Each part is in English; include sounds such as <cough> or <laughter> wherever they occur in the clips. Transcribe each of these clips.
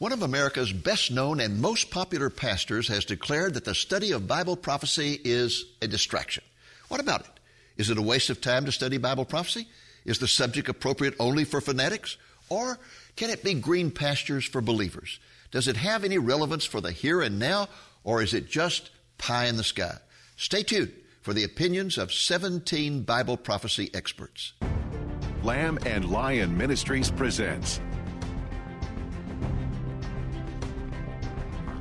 One of America's best known and most popular pastors has declared that the study of Bible prophecy is a distraction. What about it? Is it a waste of time to study Bible prophecy? Is the subject appropriate only for fanatics? Or can it be green pastures for believers? Does it have any relevance for the here and now, or is it just pie in the sky? Stay tuned for the opinions of 17 Bible prophecy experts. Lamb and Lion Ministries presents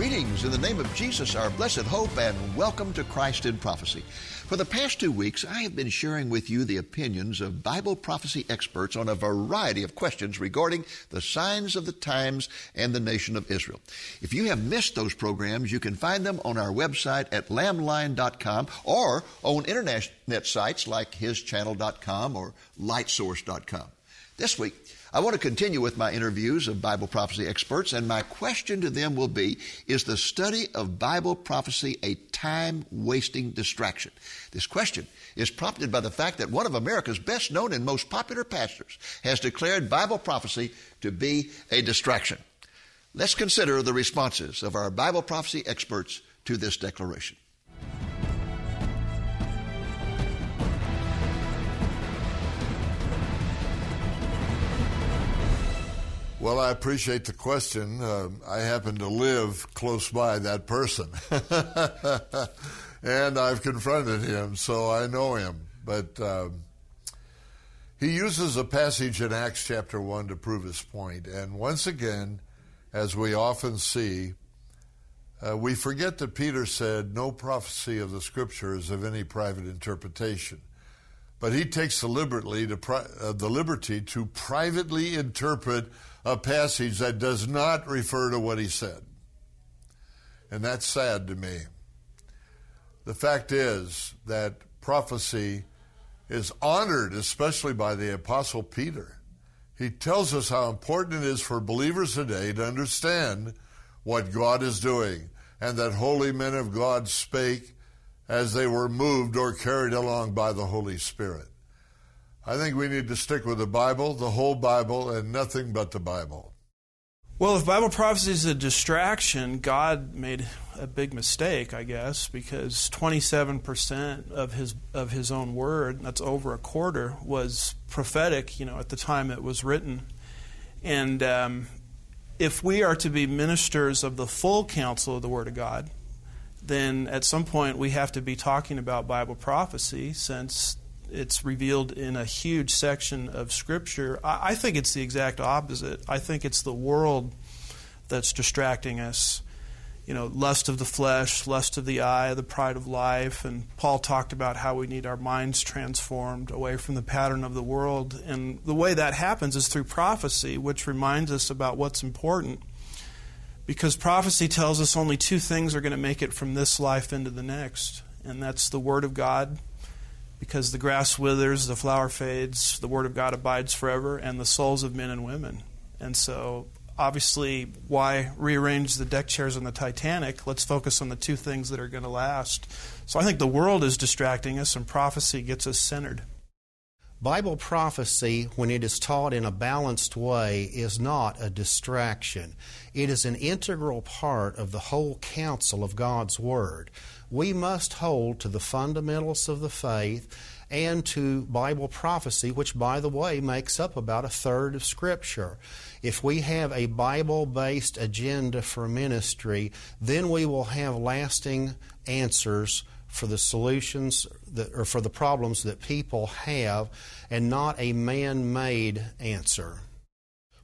Greetings in the name of Jesus, our blessed hope, and welcome to Christ in Prophecy. For the past two weeks, I have been sharing with you the opinions of Bible prophecy experts on a variety of questions regarding the signs of the times and the nation of Israel. If you have missed those programs, you can find them on our website at lamblion.com or on internet sites like hischannel.com or lightsource.com. This week, I want to continue with my interviews of Bible prophecy experts, and my question to them will be Is the study of Bible prophecy a time wasting distraction? This question is prompted by the fact that one of America's best known and most popular pastors has declared Bible prophecy to be a distraction. Let's consider the responses of our Bible prophecy experts to this declaration. Well, I appreciate the question. Uh, I happen to live close by that person. <laughs> and I've confronted him, so I know him. But um, he uses a passage in Acts chapter 1 to prove his point. And once again, as we often see, uh, we forget that Peter said, No prophecy of the scripture is of any private interpretation. But he takes deliberately to pri- uh, the liberty to privately interpret a passage that does not refer to what he said. And that's sad to me. The fact is that prophecy is honored, especially by the Apostle Peter. He tells us how important it is for believers today to understand what God is doing, and that holy men of God spake as they were moved or carried along by the Holy Spirit. I think we need to stick with the Bible, the whole Bible, and nothing but the Bible. Well, if Bible prophecy is a distraction, God made a big mistake, I guess, because 27% of his of his own word, that's over a quarter, was prophetic. You know, at the time it was written, and um, if we are to be ministers of the full counsel of the Word of God, then at some point we have to be talking about Bible prophecy, since it's revealed in a huge section of Scripture. I, I think it's the exact opposite. I think it's the world that's distracting us. You know, lust of the flesh, lust of the eye, the pride of life. And Paul talked about how we need our minds transformed away from the pattern of the world. And the way that happens is through prophecy, which reminds us about what's important. Because prophecy tells us only two things are going to make it from this life into the next, and that's the Word of God because the grass withers, the flower fades, the word of God abides forever, and the souls of men and women. And so, obviously, why rearrange the deck chairs on the Titanic? Let's focus on the two things that are going to last. So, I think the world is distracting us, and prophecy gets us centered. Bible prophecy, when it is taught in a balanced way, is not a distraction. It is an integral part of the whole counsel of God's Word we must hold to the fundamentals of the faith and to Bible prophecy, which, by the way, makes up about a third of Scripture. If we have a Bible based agenda for ministry, then we will have lasting answers for the solutions that, or for the problems that people have and not a man made answer.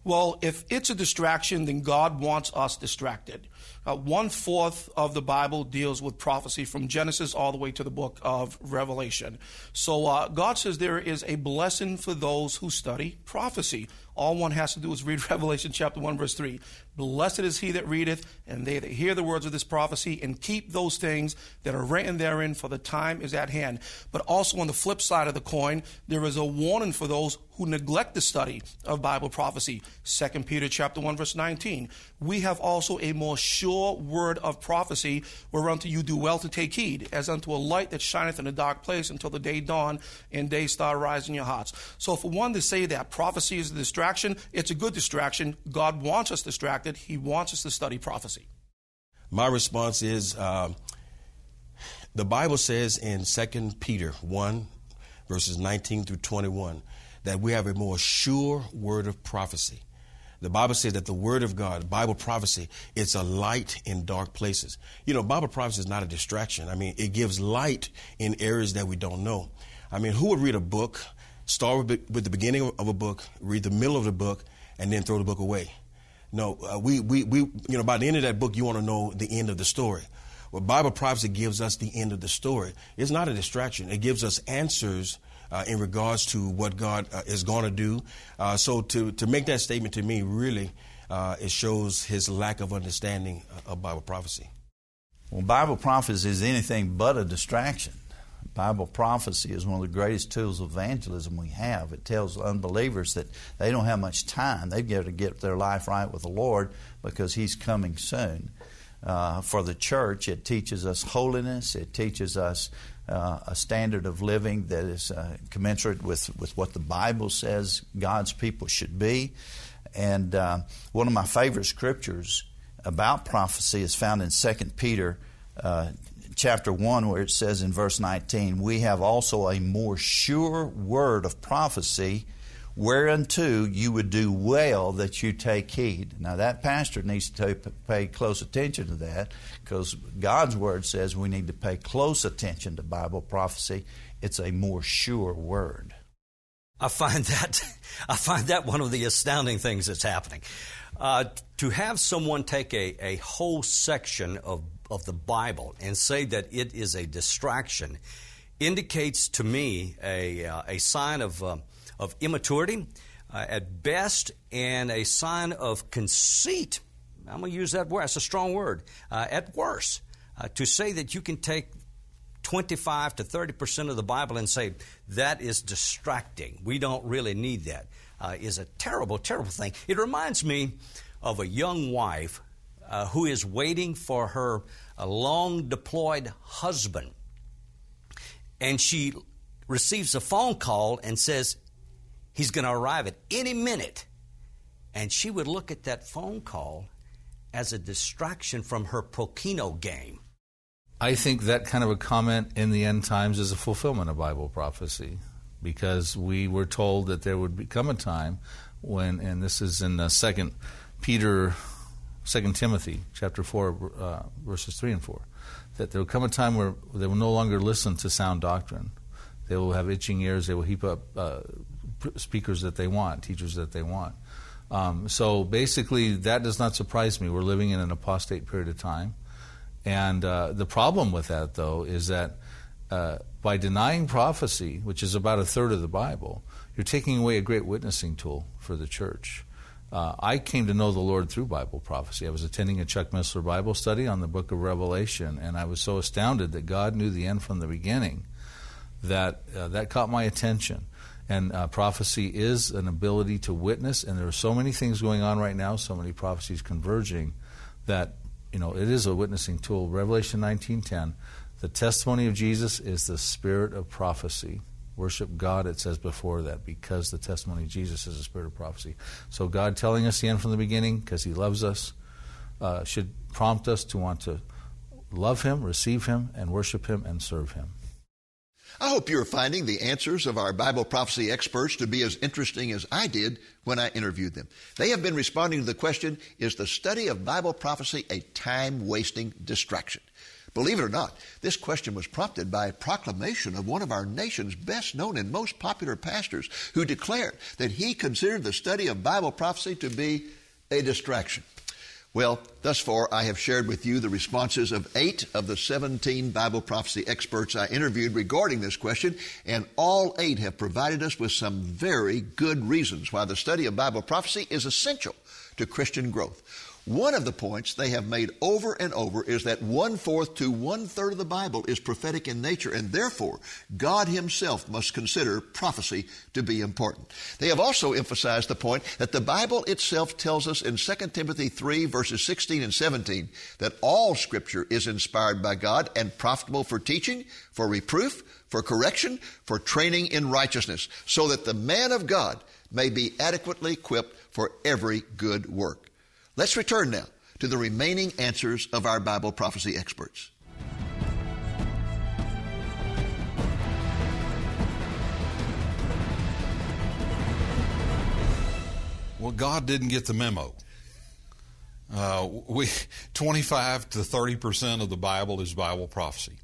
Well, if it's a distraction, then God wants us distracted. Uh, one fourth of the Bible deals with prophecy from Genesis all the way to the book of Revelation. So uh, God says there is a blessing for those who study prophecy. All one has to do is read <laughs> Revelation chapter 1, verse 3. Blessed is he that readeth, and they that hear the words of this prophecy, and keep those things that are written therein, for the time is at hand. But also on the flip side of the coin, there is a warning for those who neglect the study of Bible prophecy. 2 Peter chapter 1, verse 19. We have also a more sure word of prophecy, whereunto you do well to take heed, as unto a light that shineth in a dark place until the day dawn and day star rise in your hearts. So for one to say that prophecy is a distraction, it's a good distraction. God wants us distracted he wants us to study prophecy. My response is uh, the Bible says in 2 Peter 1, verses 19 through 21, that we have a more sure word of prophecy. The Bible says that the Word of God, Bible prophecy, it's a light in dark places. You know, Bible prophecy is not a distraction. I mean, it gives light in areas that we don't know. I mean, who would read a book, start with the beginning of a book, read the middle of the book, and then throw the book away? No, uh, we, we, we, you know, by the end of that book, you want to know the end of the story. Well, Bible prophecy gives us the end of the story. It's not a distraction. It gives us answers uh, in regards to what God uh, is going to do. Uh, so to, to make that statement to me, really, uh, it shows his lack of understanding uh, of Bible prophecy. Well, Bible prophecy is anything but a distraction. Bible prophecy is one of the greatest tools of evangelism we have. It tells unbelievers that they don't have much time. They've got to get their life right with the Lord because He's coming soon. Uh, for the church, it teaches us holiness. It teaches us uh, a standard of living that is uh, commensurate with, with what the Bible says God's people should be. And uh, one of my favorite scriptures about prophecy is found in 2 Peter uh, chapter 1, where it says in verse 19, We have also a more sure word of prophecy, whereunto you would do well that you take heed. Now, that pastor needs to pay close attention to that because God's word says we need to pay close attention to Bible prophecy. It's a more sure word. I find that <laughs> I find that one of the astounding things that's happening. Uh, to have someone take a, a whole section of of the Bible and say that it is a distraction indicates to me a, uh, a sign of, uh, of immaturity uh, at best and a sign of conceit. I'm going to use that word, that's a strong word, uh, at worst. Uh, to say that you can take 25 to 30 percent of the Bible and say that is distracting, we don't really need that, uh, is a terrible, terrible thing. It reminds me of a young wife uh, who is waiting for her uh, long deployed husband. And she receives a phone call and says he's going to arrive at any minute. And she would look at that phone call as a distraction from her Pokeno game. I think that kind of a comment in the end times is a fulfillment of Bible prophecy because we were told that there would become a time when, and this is in the second Peter Second Timothy chapter four, uh, verses three and four, that there will come a time where they will no longer listen to sound doctrine. They will have itching ears. They will heap up uh, speakers that they want, teachers that they want. Um, so basically, that does not surprise me. We're living in an apostate period of time, and uh, the problem with that, though, is that uh, by denying prophecy, which is about a third of the Bible, you're taking away a great witnessing tool for the church. Uh, I came to know the Lord through Bible prophecy. I was attending a Chuck Missler Bible study on the book of Revelation, and I was so astounded that God knew the end from the beginning that uh, that caught my attention. And uh, prophecy is an ability to witness, and there are so many things going on right now, so many prophecies converging, that you know it is a witnessing tool. Revelation 19:10, the testimony of Jesus is the spirit of prophecy. Worship God, it says before that, because the testimony of Jesus is a spirit of prophecy. So, God telling us the end from the beginning, because He loves us, uh, should prompt us to want to love Him, receive Him, and worship Him and serve Him. I hope you're finding the answers of our Bible prophecy experts to be as interesting as I did when I interviewed them. They have been responding to the question Is the study of Bible prophecy a time wasting distraction? Believe it or not, this question was prompted by a proclamation of one of our nation's best known and most popular pastors who declared that he considered the study of Bible prophecy to be a distraction. Well, thus far, I have shared with you the responses of eight of the 17 Bible prophecy experts I interviewed regarding this question, and all eight have provided us with some very good reasons why the study of Bible prophecy is essential to Christian growth. One of the points they have made over and over is that one fourth to one third of the Bible is prophetic in nature, and therefore God Himself must consider prophecy to be important. They have also emphasized the point that the Bible itself tells us in 2 Timothy 3, verses 16 and 17, that all Scripture is inspired by God and profitable for teaching, for reproof, for correction, for training in righteousness, so that the man of God may be adequately equipped for every good work. Let's return now to the remaining answers of our Bible prophecy experts. Well, God didn't get the memo. Uh, we 25 to 30 percent of the Bible is Bible prophecy.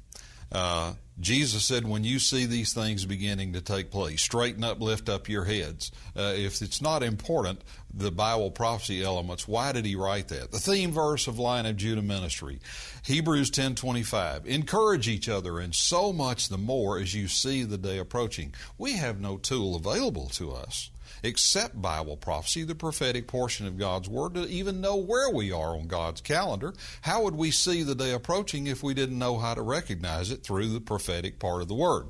Uh, Jesus said, when you see these things beginning to take place, straighten up, lift up your heads. Uh, if it's not important, the Bible prophecy elements, why did he write that? The theme verse of Lion of Judah ministry, Hebrews 10:25. Encourage each other, and so much the more as you see the day approaching. We have no tool available to us except Bible prophecy, the prophetic portion of God's Word, to even know where we are on God's calendar. How would we see the day approaching if we didn't know how to recognize it through the prophetic part of the Word?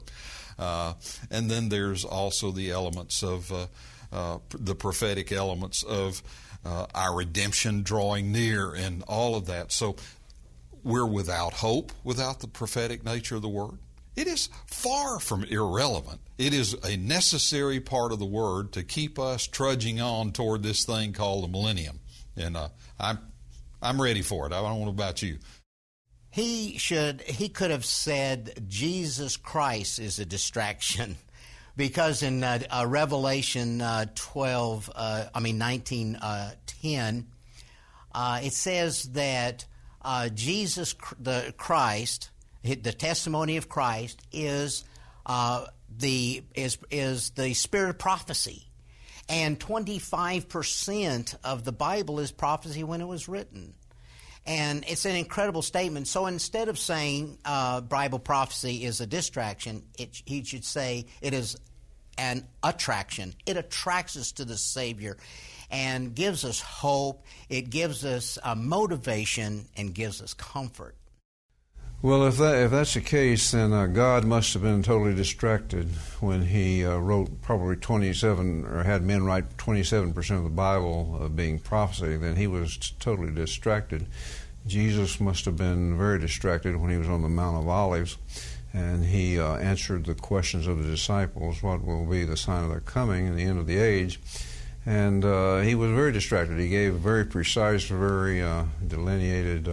Uh, and then there's also the elements of uh, uh, the prophetic elements of uh, our redemption drawing near and all of that. So we're without hope without the prophetic nature of the Word. It is far from irrelevant. It is a necessary part of the Word to keep us trudging on toward this thing called the millennium. And uh, I'm, I'm ready for it. I don't know about you. He should. He could have said Jesus Christ is a distraction, <laughs> because in uh, uh, Revelation uh, 12, uh, I mean 1910, uh, it says that Jesus, the Christ, the testimony of Christ is uh, the is is the spirit of prophecy, and twenty five percent of the Bible is prophecy when it was written. And it's an incredible statement. So instead of saying uh, Bible prophecy is a distraction, it, he should say it is an attraction. It attracts us to the Savior and gives us hope. It gives us uh, motivation and gives us comfort. Well, if that if that's the case, then uh, God must have been totally distracted when He uh, wrote probably 27 or had men write 27 percent of the Bible uh, being prophecy. Then He was t- totally distracted. Jesus must have been very distracted when He was on the Mount of Olives, and He uh, answered the questions of the disciples: "What will be the sign of their coming and the end of the age?" And uh, He was very distracted. He gave very precise, very uh, delineated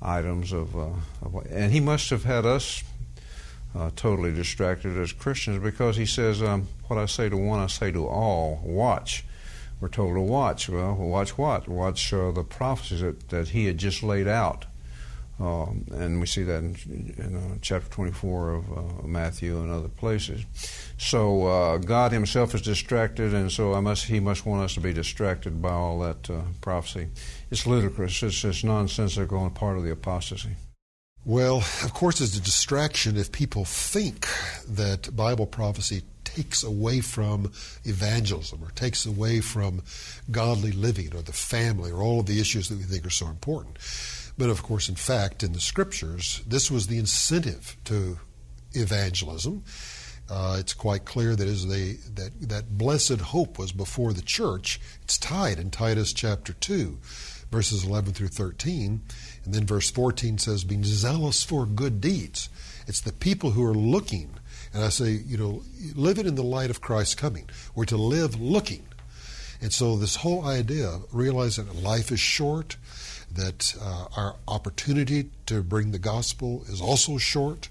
items of, uh, of, and he must have had us uh, totally distracted as Christians because he says, um, "What I say to one, I say to all: Watch." We're told to watch. Well, watch what? Watch uh, the prophecies that, that he had just laid out. Um, and we see that in, in uh, chapter 24 of uh, Matthew and other places. So uh, God Himself is distracted, and so must, He must want us to be distracted by all that uh, prophecy. It's ludicrous. It's just nonsensical and part of the apostasy. Well, of course, it's a distraction if people think that Bible prophecy takes away from evangelism or takes away from godly living or the family or all of the issues that we think are so important. But of course, in fact, in the scriptures, this was the incentive to evangelism. Uh, it's quite clear that as they that that blessed hope was before the church. It's tied in Titus chapter two, verses eleven through thirteen, and then verse fourteen says, "Being zealous for good deeds." It's the people who are looking, and I say, you know, living in the light of Christ's coming. We're to live looking, and so this whole idea, realizing that life is short, that uh, our opportunity to bring the gospel is also short,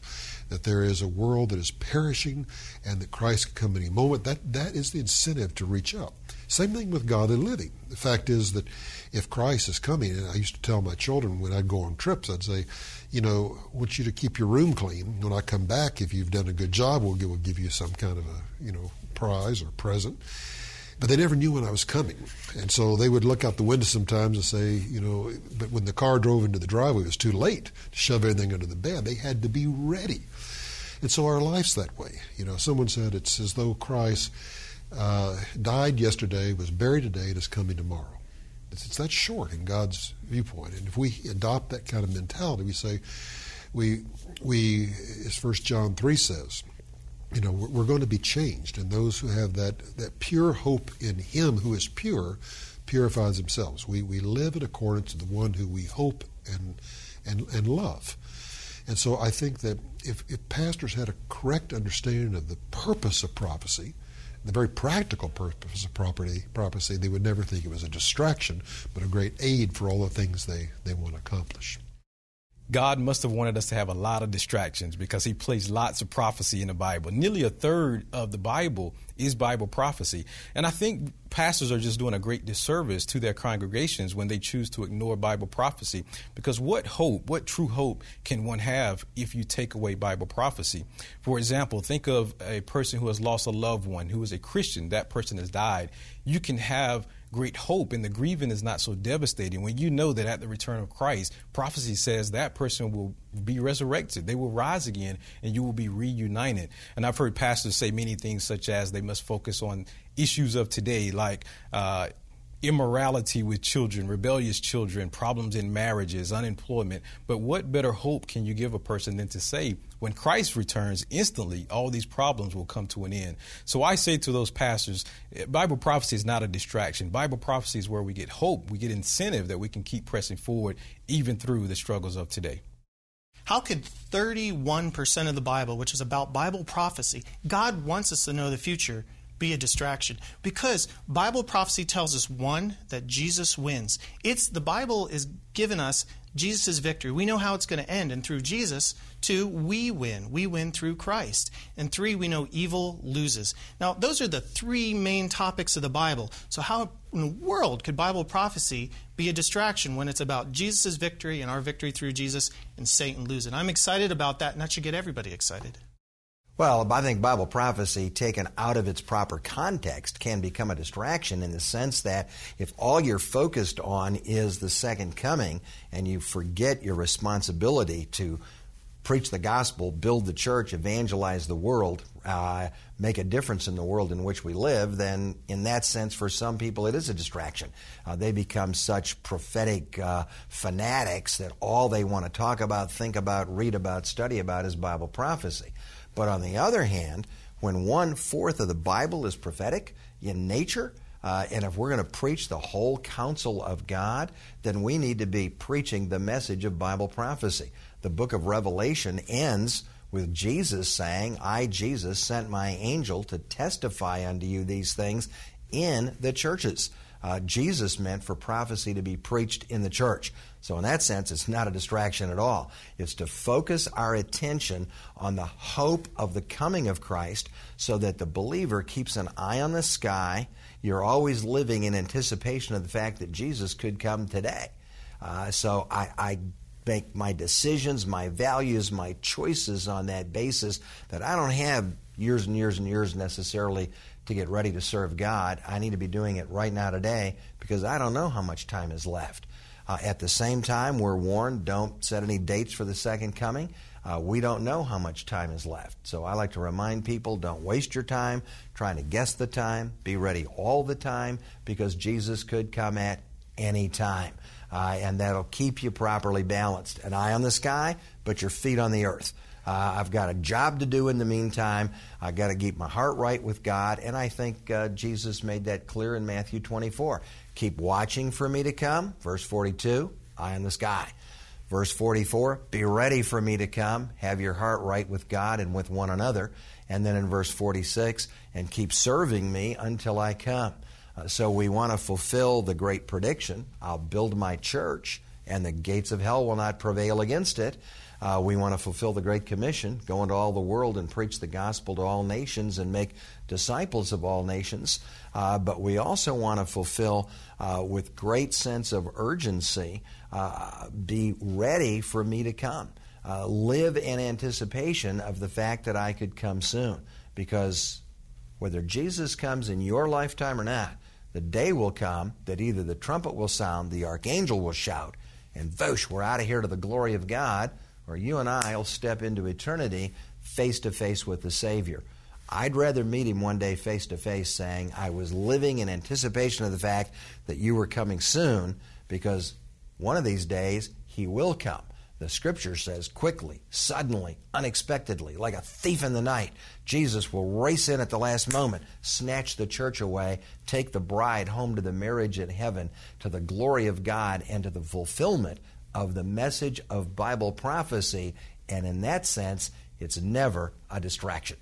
that there is a world that is perishing, and that Christ can come any moment. That, that is the incentive to reach out. Same thing with God godly living. The fact is that if Christ is coming, and I used to tell my children when I'd go on trips, I'd say, you know, I want you to keep your room clean. When I come back, if you've done a good job, we'll give, we'll give you some kind of a, you know, prize or present. But they never knew when I was coming. And so they would look out the window sometimes and say, you know, but when the car drove into the driveway, it was too late to shove everything under the bed. They had to be ready. And so our life's that way. You know, someone said it's as though Christ uh, died yesterday, was buried today, and is coming tomorrow. It's, it's that short in God's viewpoint. And if we adopt that kind of mentality, we say, we, we as First John 3 says, you know, we're, we're going to be changed. And those who have that, that pure hope in Him who is pure purifies themselves. We, we live in accordance to the one who we hope and, and, and love. And so I think that if, if pastors had a correct understanding of the purpose of prophecy, the very practical purpose of property, prophecy, they would never think it was a distraction, but a great aid for all the things they, they want to accomplish. God must have wanted us to have a lot of distractions because He placed lots of prophecy in the Bible. Nearly a third of the Bible is Bible prophecy. And I think pastors are just doing a great disservice to their congregations when they choose to ignore Bible prophecy. Because what hope, what true hope can one have if you take away Bible prophecy? For example, think of a person who has lost a loved one who is a Christian, that person has died. You can have great hope and the grieving is not so devastating when you know that at the return of Christ, prophecy says that person will be resurrected. They will rise again and you will be reunited. And I've heard pastors say many things such as they must focus on issues of today like uh, immorality with children, rebellious children, problems in marriages, unemployment. But what better hope can you give a person than to say, when Christ returns, instantly all these problems will come to an end? So I say to those pastors, eh, Bible prophecy is not a distraction. Bible prophecy is where we get hope, we get incentive that we can keep pressing forward even through the struggles of today. How could 31% of the Bible, which is about Bible prophecy, God wants us to know the future, be a distraction. Because bible prophecy tells us one that jesus wins. It's the bible is giving us jesus' victory. We know how it's going to end and through jesus two we win. We win through christ. And three we know evil loses. Now those are the three main topics of the bible. So how in the world could bible prophecy be a distraction when it's about jesus' victory and our victory through jesus and satan losing? I'm excited about that and that should get everybody excited well, I think Bible prophecy taken out of its proper context can become a distraction in the sense that if all you're focused on is the second coming and you forget your responsibility to preach the gospel, build the church, evangelize the world, uh, make a difference in the world in which we live, then in that sense, for some people, it is a distraction. Uh, they become such prophetic uh, fanatics that all they want to talk about, think about, read about, study about is Bible prophecy. But on the other hand, when one fourth of the Bible is prophetic in nature, uh, and if we're going to preach the whole counsel of God, then we need to be preaching the message of Bible prophecy. The book of Revelation ends with Jesus saying, I, Jesus, sent my angel to testify unto you these things in the churches. Uh, Jesus meant for prophecy to be preached in the church. So, in that sense, it's not a distraction at all. It's to focus our attention on the hope of the coming of Christ so that the believer keeps an eye on the sky. You're always living in anticipation of the fact that Jesus could come today. Uh, so, I, I make my decisions, my values, my choices on that basis that I don't have years and years and years necessarily to get ready to serve God. I need to be doing it right now today because I don't know how much time is left. Uh, at the same time, we're warned don't set any dates for the second coming. Uh, we don't know how much time is left. So I like to remind people don't waste your time trying to guess the time. Be ready all the time because Jesus could come at any time. Uh, and that'll keep you properly balanced. An eye on the sky, but your feet on the earth. Uh, I've got a job to do in the meantime. I've got to keep my heart right with God. And I think uh, Jesus made that clear in Matthew 24. Keep watching for me to come. Verse 42, eye in the sky. Verse 44, be ready for me to come. Have your heart right with God and with one another. And then in verse 46, and keep serving me until I come. Uh, so we want to fulfill the great prediction I'll build my church, and the gates of hell will not prevail against it. Uh, we want to fulfill the Great Commission, go into all the world and preach the gospel to all nations and make disciples of all nations. Uh, but we also want to fulfill uh, with great sense of urgency uh, be ready for me to come. Uh, live in anticipation of the fact that I could come soon. Because Whether Jesus comes in your lifetime or not, the day will come that either the trumpet will sound, the archangel will shout, and voosh, we're out of here to the glory of God, or you and I will step into eternity face to face with the Savior. I'd rather meet him one day face to face saying, I was living in anticipation of the fact that you were coming soon, because one of these days he will come. The scripture says quickly, suddenly, unexpectedly, like a thief in the night, Jesus will race in at the last moment, snatch the church away, take the bride home to the marriage in heaven, to the glory of God, and to the fulfillment of the message of Bible prophecy. And in that sense, it's never a distraction.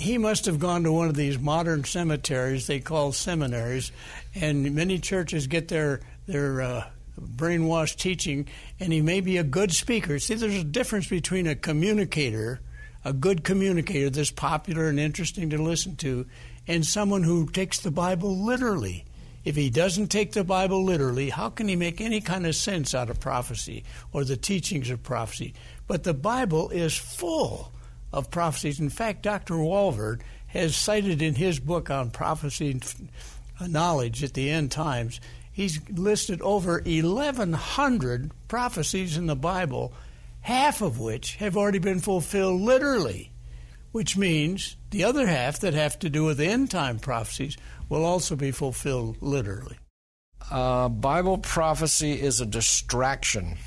He must have gone to one of these modern cemeteries they call seminaries, and many churches get their their uh, brainwashed teaching, and he may be a good speaker. See, there's a difference between a communicator, a good communicator that's popular and interesting to listen to, and someone who takes the Bible literally. If he doesn't take the Bible literally, how can he make any kind of sense out of prophecy or the teachings of prophecy? But the Bible is full of prophecies. In fact, Dr. Walvoord has cited in his book on prophecy and knowledge at the end times he's listed over 1,100 prophecies in the Bible, half of which have already been fulfilled literally, which means the other half that have to do with end time prophecies will also be fulfilled literally. Uh, Bible prophecy is a distraction.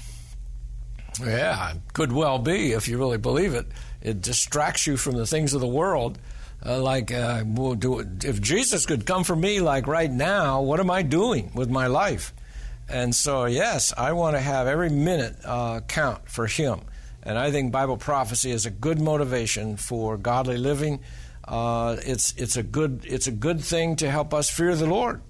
Yeah, could well be if you really believe it. It distracts you from the things of the world uh, like, uh, do, if Jesus could come for me like right now, what am I doing with my life? And so, yes, I want to have every minute uh, count for Him. And I think Bible prophecy is a good motivation for godly living. Uh, it's it's a good it's a good thing to help us fear the Lord,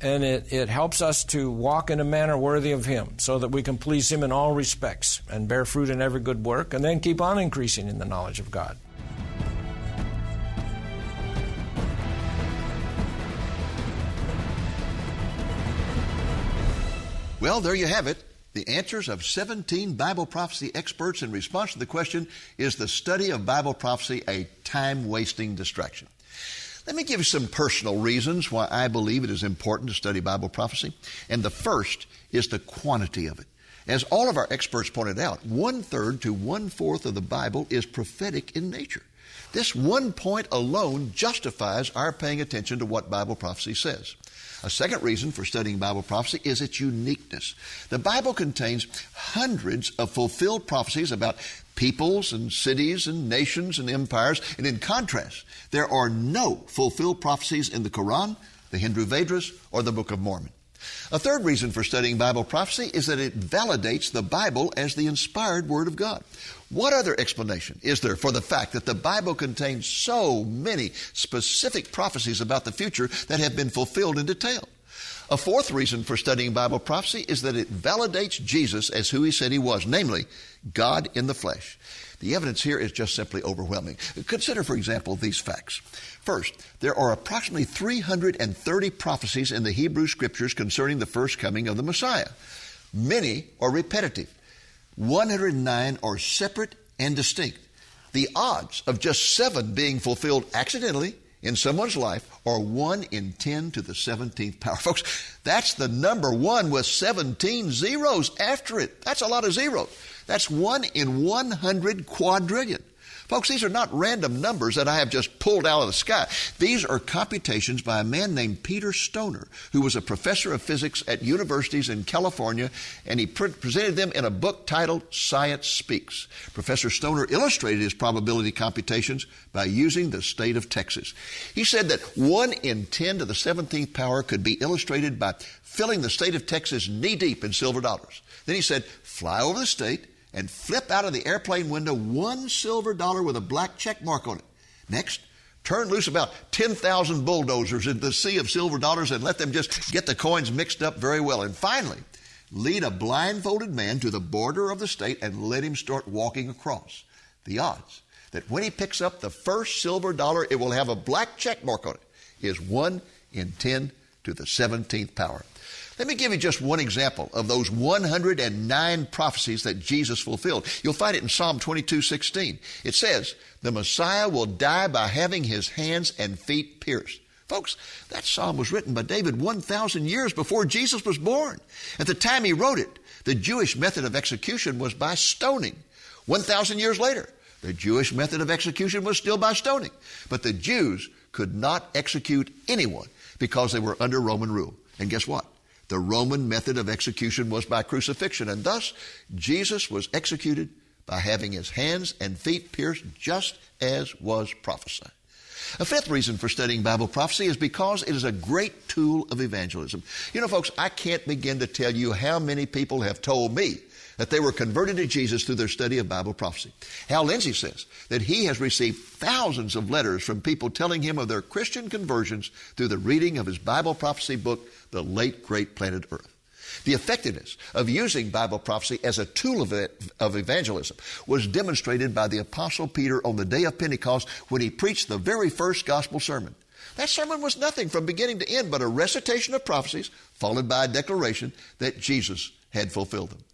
and it, it helps us to walk in a manner worthy of Him, so that we can please Him in all respects and bear fruit in every good work, and then keep on increasing in the knowledge of God. Well, there you have it. The answers of 17 Bible prophecy experts in response to the question Is the study of Bible prophecy a time wasting distraction? Let me give you some personal reasons why I believe it is important to study Bible prophecy. And the first is the quantity of it. As all of our experts pointed out, one third to one fourth of the Bible is prophetic in nature. This one point alone justifies our paying attention to what Bible prophecy says. A second reason for studying Bible prophecy is its uniqueness. The Bible contains hundreds of fulfilled prophecies about peoples and cities and nations and empires, and in contrast, there are no fulfilled prophecies in the Quran, the Hindu Vedas, or the Book of Mormon. A third reason for studying Bible prophecy is that it validates the Bible as the inspired Word of God. What other explanation is there for the fact that the Bible contains so many specific prophecies about the future that have been fulfilled in detail? A fourth reason for studying Bible prophecy is that it validates Jesus as who he said he was, namely, God in the flesh. The evidence here is just simply overwhelming. Consider, for example, these facts. First, there are approximately 330 prophecies in the Hebrew Scriptures concerning the first coming of the Messiah. Many are repetitive. 109 are separate and distinct. The odds of just seven being fulfilled accidentally in someone's life are 1 in 10 to the 17th power. <laughs> Folks, that's the number one with 17 zeros after it. That's a lot of zeros. That's 1 in 100 quadrillion. Folks, these are not random numbers that I have just pulled out of the sky. These are computations by a man named Peter Stoner, who was a professor of physics at universities in California, and he pre- presented them in a book titled Science Speaks. Professor Stoner illustrated his probability computations by using the state of Texas. He said that 1 in 10 to the 17th power could be illustrated by filling the state of Texas knee deep in silver dollars. Then he said, fly over the state, and flip out of the airplane window one silver dollar with a black check mark on it. Next, turn loose about 10,000 bulldozers into the sea of silver dollars and let them just get the coins mixed up very well. And finally, lead a blindfolded man to the border of the state and let him start walking across. The odds that when he picks up the first silver dollar, it will have a black check mark on it is 1 in 10 to the 17th power. Let me give you just one example of those 109 prophecies that Jesus fulfilled. You'll find it in Psalm 22 16. It says, The Messiah will die by having his hands and feet pierced. Folks, that psalm was written by David 1,000 years before Jesus was born. At the time he wrote it, the Jewish method of execution was by stoning. 1,000 years later, the Jewish method of execution was still by stoning. But the Jews could not execute anyone because they were under Roman rule. And guess what? The Roman method of execution was by crucifixion, and thus Jesus was executed by having his hands and feet pierced just as was prophesied. A fifth reason for studying Bible prophecy is because it is a great tool of evangelism. You know, folks, I can't begin to tell you how many people have told me that they were converted to Jesus through their study of Bible prophecy. Hal Lindsey says that he has received thousands of letters from people telling him of their Christian conversions through the reading of his Bible prophecy book, The Late Great Planet Earth. The effectiveness of using Bible prophecy as a tool of, of evangelism was demonstrated by the Apostle Peter on the day of Pentecost when he preached the very first gospel sermon. That sermon was nothing from beginning to end but a recitation of prophecies followed by a declaration that Jesus had fulfilled them.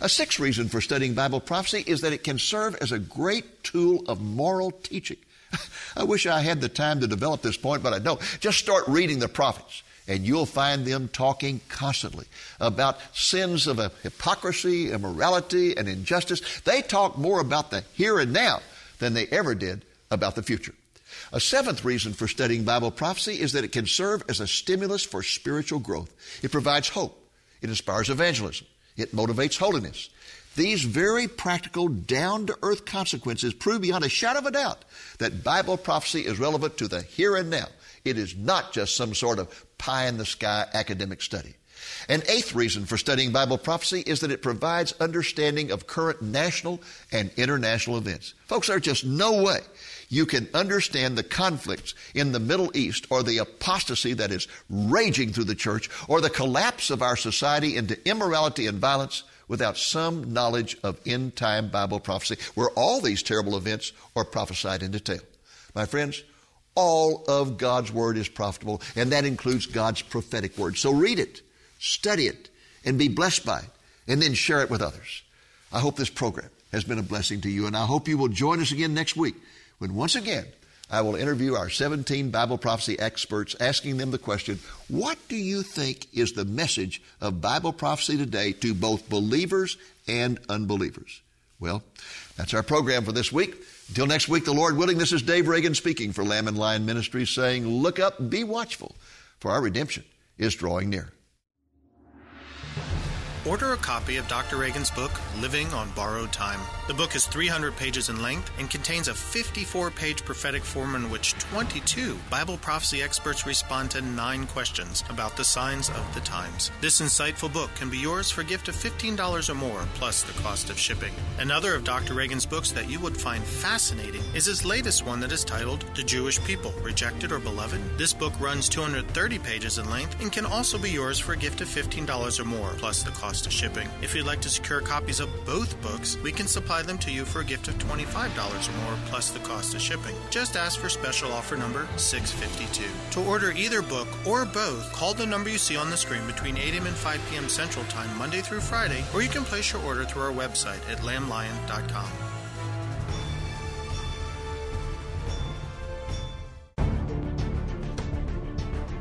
A sixth reason for studying Bible prophecy is that it can serve as a great tool of moral teaching. <laughs> I wish I had the time to develop this point, but I don't. Just start reading the prophets and you'll find them talking constantly about sins of hypocrisy, immorality, and injustice. They talk more about the here and now than they ever did about the future. A seventh reason for studying Bible prophecy is that it can serve as a stimulus for spiritual growth. It provides hope. It inspires evangelism. It motivates holiness. These very practical, down to earth consequences prove beyond a shadow of a doubt that Bible prophecy is relevant to the here and now. It is not just some sort of pie in the sky academic study. An eighth reason for studying Bible prophecy is that it provides understanding of current national and international events. Folks, there's just no way you can understand the conflicts in the Middle East or the apostasy that is raging through the church or the collapse of our society into immorality and violence without some knowledge of end time Bible prophecy, where all these terrible events are prophesied in detail. My friends, all of God's Word is profitable, and that includes God's prophetic Word. So read it, study it, and be blessed by it, and then share it with others. I hope this program has been a blessing to you, and I hope you will join us again next week when once again I will interview our 17 Bible prophecy experts, asking them the question What do you think is the message of Bible prophecy today to both believers and unbelievers? Well, that's our program for this week. Until next week, the Lord willing, this is Dave Reagan speaking for Lamb and Lion Ministries saying, Look up, be watchful, for our redemption is drawing near. Order a copy of Dr. Reagan's book, Living on Borrowed Time. The book is 300 pages in length and contains a 54 page prophetic form in which 22 Bible prophecy experts respond to nine questions about the signs of the times. This insightful book can be yours for a gift of $15 or more, plus the cost of shipping. Another of Dr. Reagan's books that you would find fascinating is his latest one that is titled The Jewish People Rejected or Beloved. This book runs 230 pages in length and can also be yours for a gift of $15 or more, plus the cost of shipping. If you'd like to secure copies of both books, we can supply them to you for a gift of $25 or more plus the cost of shipping. Just ask for special offer number 652. To order either book or both, call the number you see on the screen between 8 a.m. and 5 p.m. Central Time, Monday through Friday, or you can place your order through our website at lamblion.com.